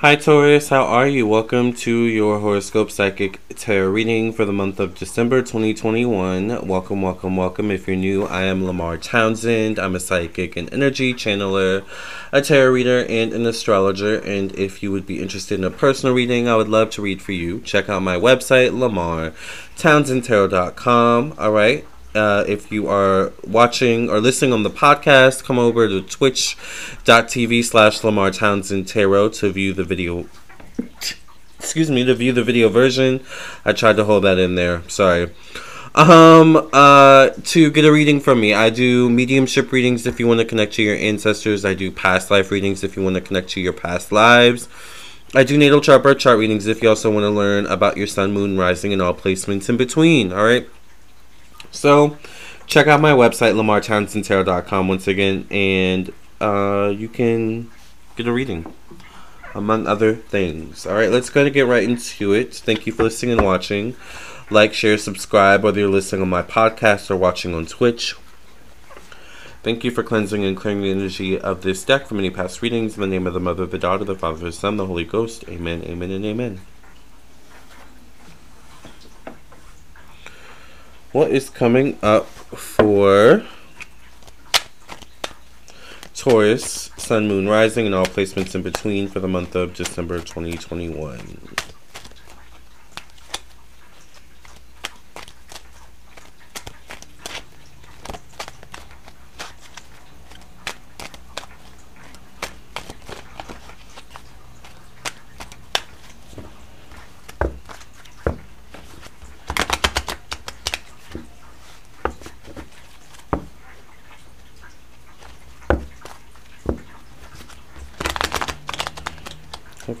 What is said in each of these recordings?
Hi Taurus, how are you? Welcome to your horoscope psychic tarot reading for the month of December 2021. Welcome, welcome, welcome. If you're new, I am Lamar Townsend. I'm a psychic and energy channeler, a tarot reader, and an astrologer. And if you would be interested in a personal reading, I would love to read for you. Check out my website, lamartownsendtarot.com. All right. Uh, if you are watching or listening on the podcast, come over to twitch.tv slash Lamar Townsend Tarot to view the video. Excuse me, to view the video version. I tried to hold that in there. Sorry. Um, uh, to get a reading from me, I do mediumship readings if you want to connect to your ancestors. I do past life readings if you want to connect to your past lives. I do natal chart, birth chart readings if you also want to learn about your sun, moon, rising, and all placements in between. All right. So, check out my website, lamartownsendtarot.com once again, and uh, you can get a reading, among other things. All right, let's go and get right into it. Thank you for listening and watching. Like, share, subscribe, whether you're listening on my podcast or watching on Twitch. Thank you for cleansing and clearing the energy of this deck from any past readings. In the name of the Mother, the Daughter, the Father, the Son, the Holy Ghost. Amen, amen, and amen. What is coming up for Taurus, Sun, Moon, Rising, and all placements in between for the month of December 2021.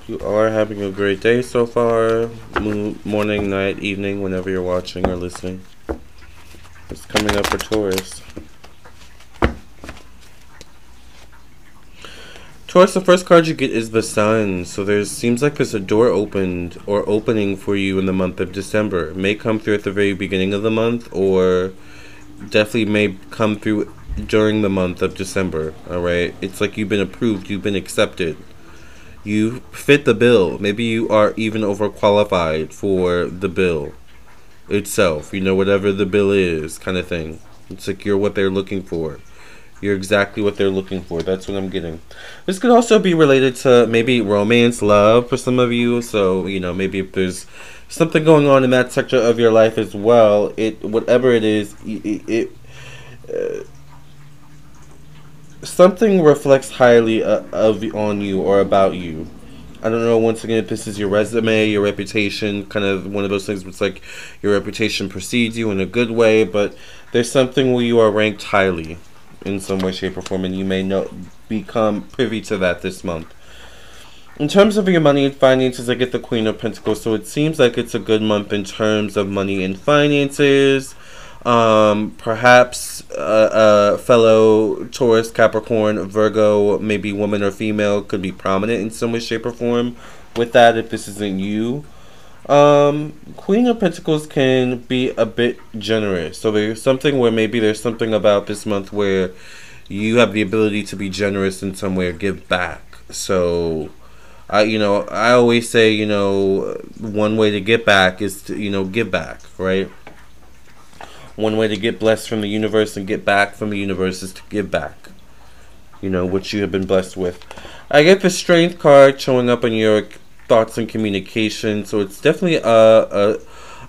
You are having a great day so far. morning, night, evening, whenever you're watching or listening. It's coming up for Taurus. Taurus, the first card you get is the Sun. So there seems like there's a door opened or opening for you in the month of December. It may come through at the very beginning of the month or definitely may come through during the month of December. Alright? It's like you've been approved, you've been accepted you fit the bill. Maybe you are even overqualified for the bill itself. You know, whatever the bill is, kind of thing. It's like you're what they're looking for. You're exactly what they're looking for. That's what I'm getting. This could also be related to maybe romance, love for some of you. So, you know, maybe if there's something going on in that sector of your life as well, it whatever it is, it, it uh, something reflects highly uh, of on you or about you. I don't know. Once again, if this is your resume, your reputation, kind of one of those things. Where it's like your reputation precedes you in a good way, but there's something where you are ranked highly in some way, shape, or form, and you may not become privy to that this month. In terms of your money and finances, I get the Queen of Pentacles, so it seems like it's a good month in terms of money and finances. Um, perhaps a, a, fellow Taurus, Capricorn, Virgo, maybe woman or female, could be prominent in some way, shape, or form with that if this isn't you. Um, Queen of Pentacles can be a bit generous. So there's something where maybe there's something about this month where you have the ability to be generous in some way or give back. So, I you know I always say you know one way to get back is to you know give back, right? One way to get blessed from the universe and get back from the universe is to give back. You know, what you have been blessed with. I get the strength card showing up in your thoughts and communication, so it's definitely a a,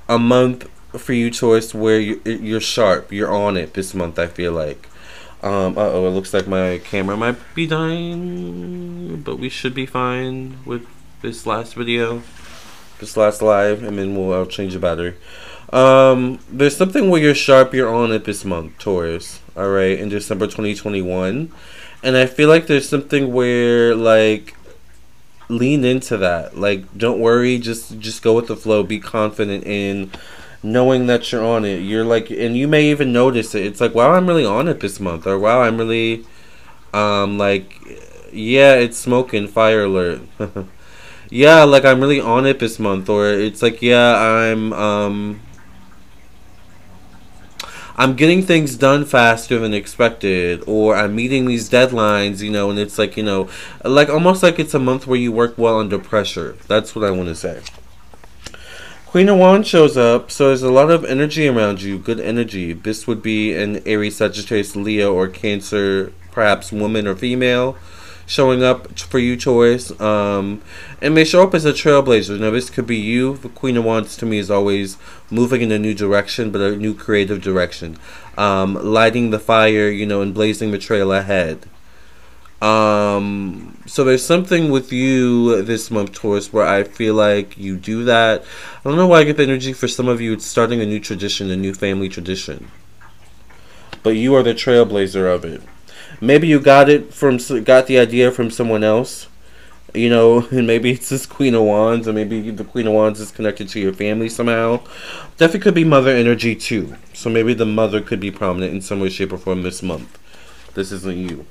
a month for you, Taurus, where you, you're sharp. You're on it this month, I feel like. Um, uh oh, it looks like my camera might be dying, but we should be fine with this last video, this last live, and then we'll I'll change the battery. Um, there's something where you're sharp, you're on it this month, Taurus. All right, in December 2021, and I feel like there's something where like lean into that. Like, don't worry, just just go with the flow. Be confident in knowing that you're on it. You're like, and you may even notice it. It's like, wow, I'm really on it this month, or wow, I'm really, um, like, yeah, it's smoking. Fire alert. yeah, like I'm really on it this month, or it's like, yeah, I'm um I'm getting things done faster than expected, or I'm meeting these deadlines, you know, and it's like, you know, like almost like it's a month where you work well under pressure. That's what I want to say. Queen of Wands shows up, so there's a lot of energy around you, good energy. This would be an Aries, Sagittarius, Leo, or Cancer, perhaps woman or female showing up for you, Taurus. Um, and may show up as a trailblazer. Now, this could be you. The Queen of Wands to me is always moving in a new direction, but a new creative direction. Um, lighting the fire, you know, and blazing the trail ahead. Um, so there's something with you this month, Taurus, where I feel like you do that. I don't know why I get the energy for some of you. It's starting a new tradition, a new family tradition. But you are the trailblazer of it. Maybe you got it from got the idea from someone else, you know, and maybe it's this Queen of Wands, and maybe the Queen of Wands is connected to your family somehow. Definitely could be mother energy too. So maybe the mother could be prominent in some way, shape, or form this month. This isn't you.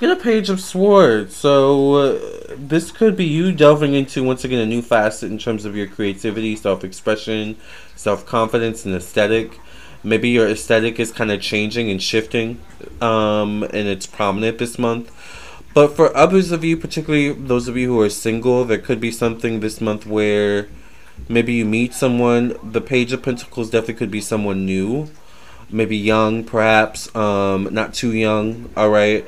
Get a page of swords. So uh, this could be you delving into once again a new facet in terms of your creativity, self-expression, self-confidence, and aesthetic maybe your aesthetic is kind of changing and shifting um, and it's prominent this month. But for others of you particularly those of you who are single there could be something this month where maybe you meet someone the page of pentacles definitely could be someone new. Maybe young perhaps um, not too young all right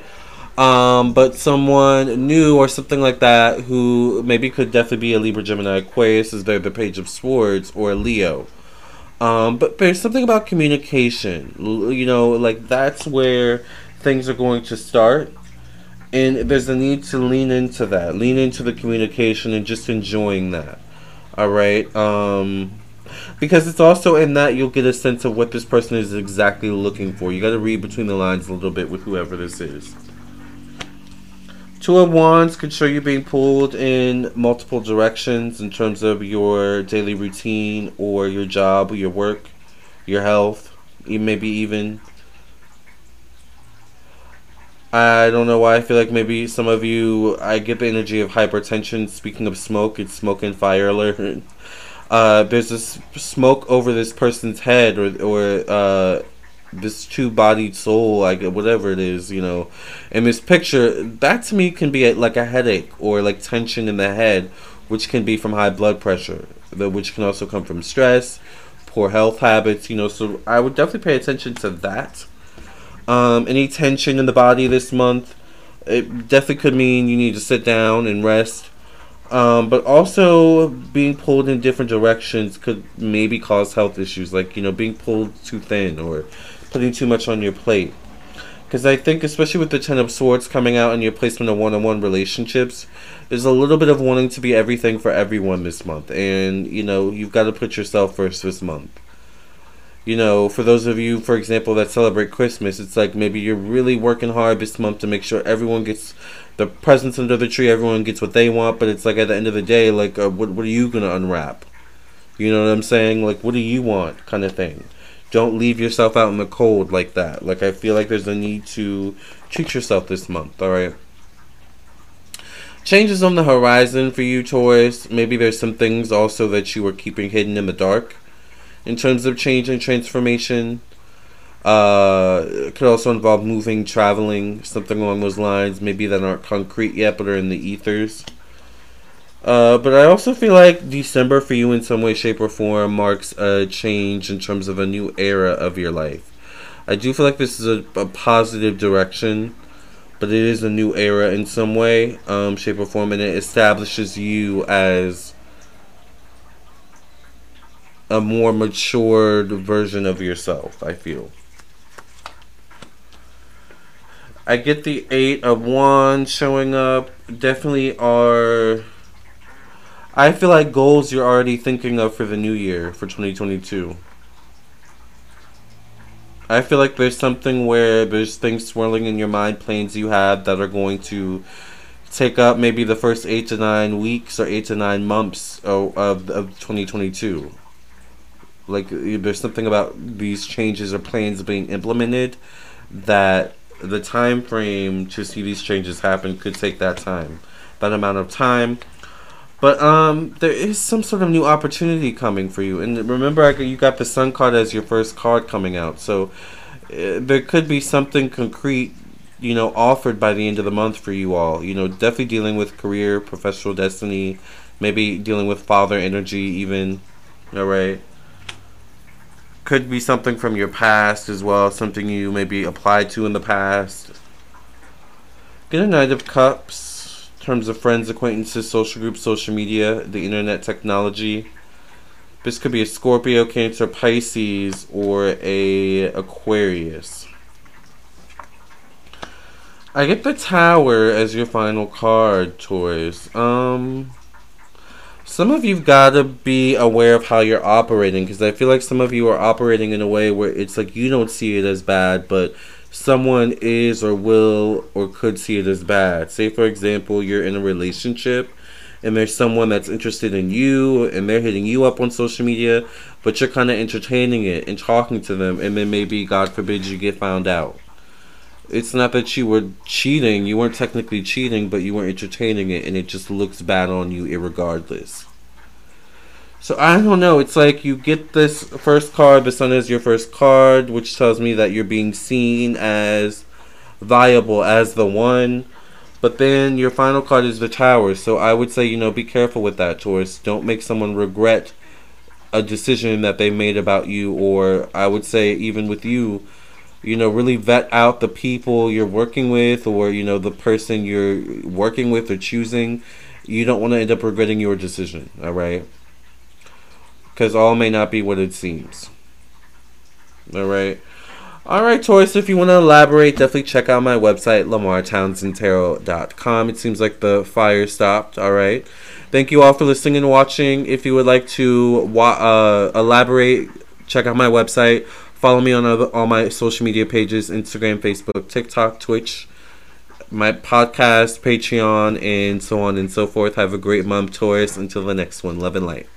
um, but someone new or something like that who maybe could definitely be a libra gemini aquarius is there the page of swords or leo um, but there's something about communication. You know, like that's where things are going to start. And there's a need to lean into that, lean into the communication and just enjoying that. All right. Um, because it's also in that you'll get a sense of what this person is exactly looking for. You got to read between the lines a little bit with whoever this is. Two of Wands could show you being pulled in multiple directions in terms of your daily routine or your job, or your work, your health, maybe even. I don't know why I feel like maybe some of you, I get the energy of hypertension. Speaking of smoke, it's smoke and fire alert. Uh, there's this smoke over this person's head or, or uh, this two-bodied soul, like whatever it is, you know. In this picture, that to me can be like a headache or like tension in the head, which can be from high blood pressure, which can also come from stress, poor health habits, you know. So I would definitely pay attention to that. Um, any tension in the body this month, it definitely could mean you need to sit down and rest. Um, but also being pulled in different directions could maybe cause health issues, like you know being pulled too thin or putting too much on your plate. Because I think, especially with the Ten of Swords coming out and your placement of one on one relationships, there's a little bit of wanting to be everything for everyone this month. And, you know, you've got to put yourself first this month. You know, for those of you, for example, that celebrate Christmas, it's like maybe you're really working hard this month to make sure everyone gets the presents under the tree, everyone gets what they want, but it's like at the end of the day, like, uh, what, what are you going to unwrap? You know what I'm saying? Like, what do you want, kind of thing don't leave yourself out in the cold like that. Like I feel like there's a need to treat yourself this month. All right. Changes on the horizon for you, Taurus. Maybe there's some things also that you are keeping hidden in the dark in terms of change and transformation. Uh, it could also involve moving, traveling, something along those lines. Maybe that aren't concrete yet, but are in the ethers. Uh, but I also feel like December for you in some way, shape, or form marks a change in terms of a new era of your life. I do feel like this is a, a positive direction, but it is a new era in some way, um, shape, or form, and it establishes you as a more matured version of yourself, I feel. I get the Eight of Wands showing up. Definitely are I feel like goals you're already thinking of for the new year for 2022. I feel like there's something where there's things swirling in your mind, plans you have that are going to take up maybe the first eight to nine weeks or eight to nine months of, of, of 2022. Like there's something about these changes or plans being implemented that the time frame to see these changes happen could take that time, that amount of time But um, there is some sort of new opportunity coming for you, and remember, you got the Sun card as your first card coming out, so uh, there could be something concrete, you know, offered by the end of the month for you all. You know, definitely dealing with career, professional destiny, maybe dealing with father energy, even. All right. Could be something from your past as well, something you maybe applied to in the past. Get a Knight of Cups terms of friends, acquaintances, social groups, social media, the internet technology. This could be a Scorpio, Cancer, Pisces, or a Aquarius. I get the Tower as your final card, Taurus. Um, some of you've got to be aware of how you're operating because I feel like some of you are operating in a way where it's like you don't see it as bad, but someone is or will or could see it as bad. Say, for example, you're in a relationship and there's someone that's interested in you and they're hitting you up on social media, but you're kind of entertaining it and talking to them, and then maybe, God forbid, you get found out. It's not that you were cheating, you weren't technically cheating, but you weren't entertaining it, and it just looks bad on you, irregardless. So I don't know. It's like you get this first card, the sun is your first card, which tells me that you're being seen as viable as the one. But then your final card is the tower. So I would say, you know, be careful with that, Taurus. Don't make someone regret a decision that they made about you. Or I would say, even with you, you know, really vet out the people you're working with or, you know, the person you're working with or choosing. You don't want to end up regretting your decision, all right? Because all may not be what it seems. All right. All right, Taurus, if you want to elaborate, definitely check out my website, lamartownsendtarot.com. It seems like the fire stopped. All right. Thank you all for listening and watching. If you would like to uh, elaborate, check out my website. Follow me on other, all my social media pages Instagram, Facebook, TikTok, Twitch, my podcast, Patreon, and so on and so forth. Have a great month, Taurus. Until the next one, love and light.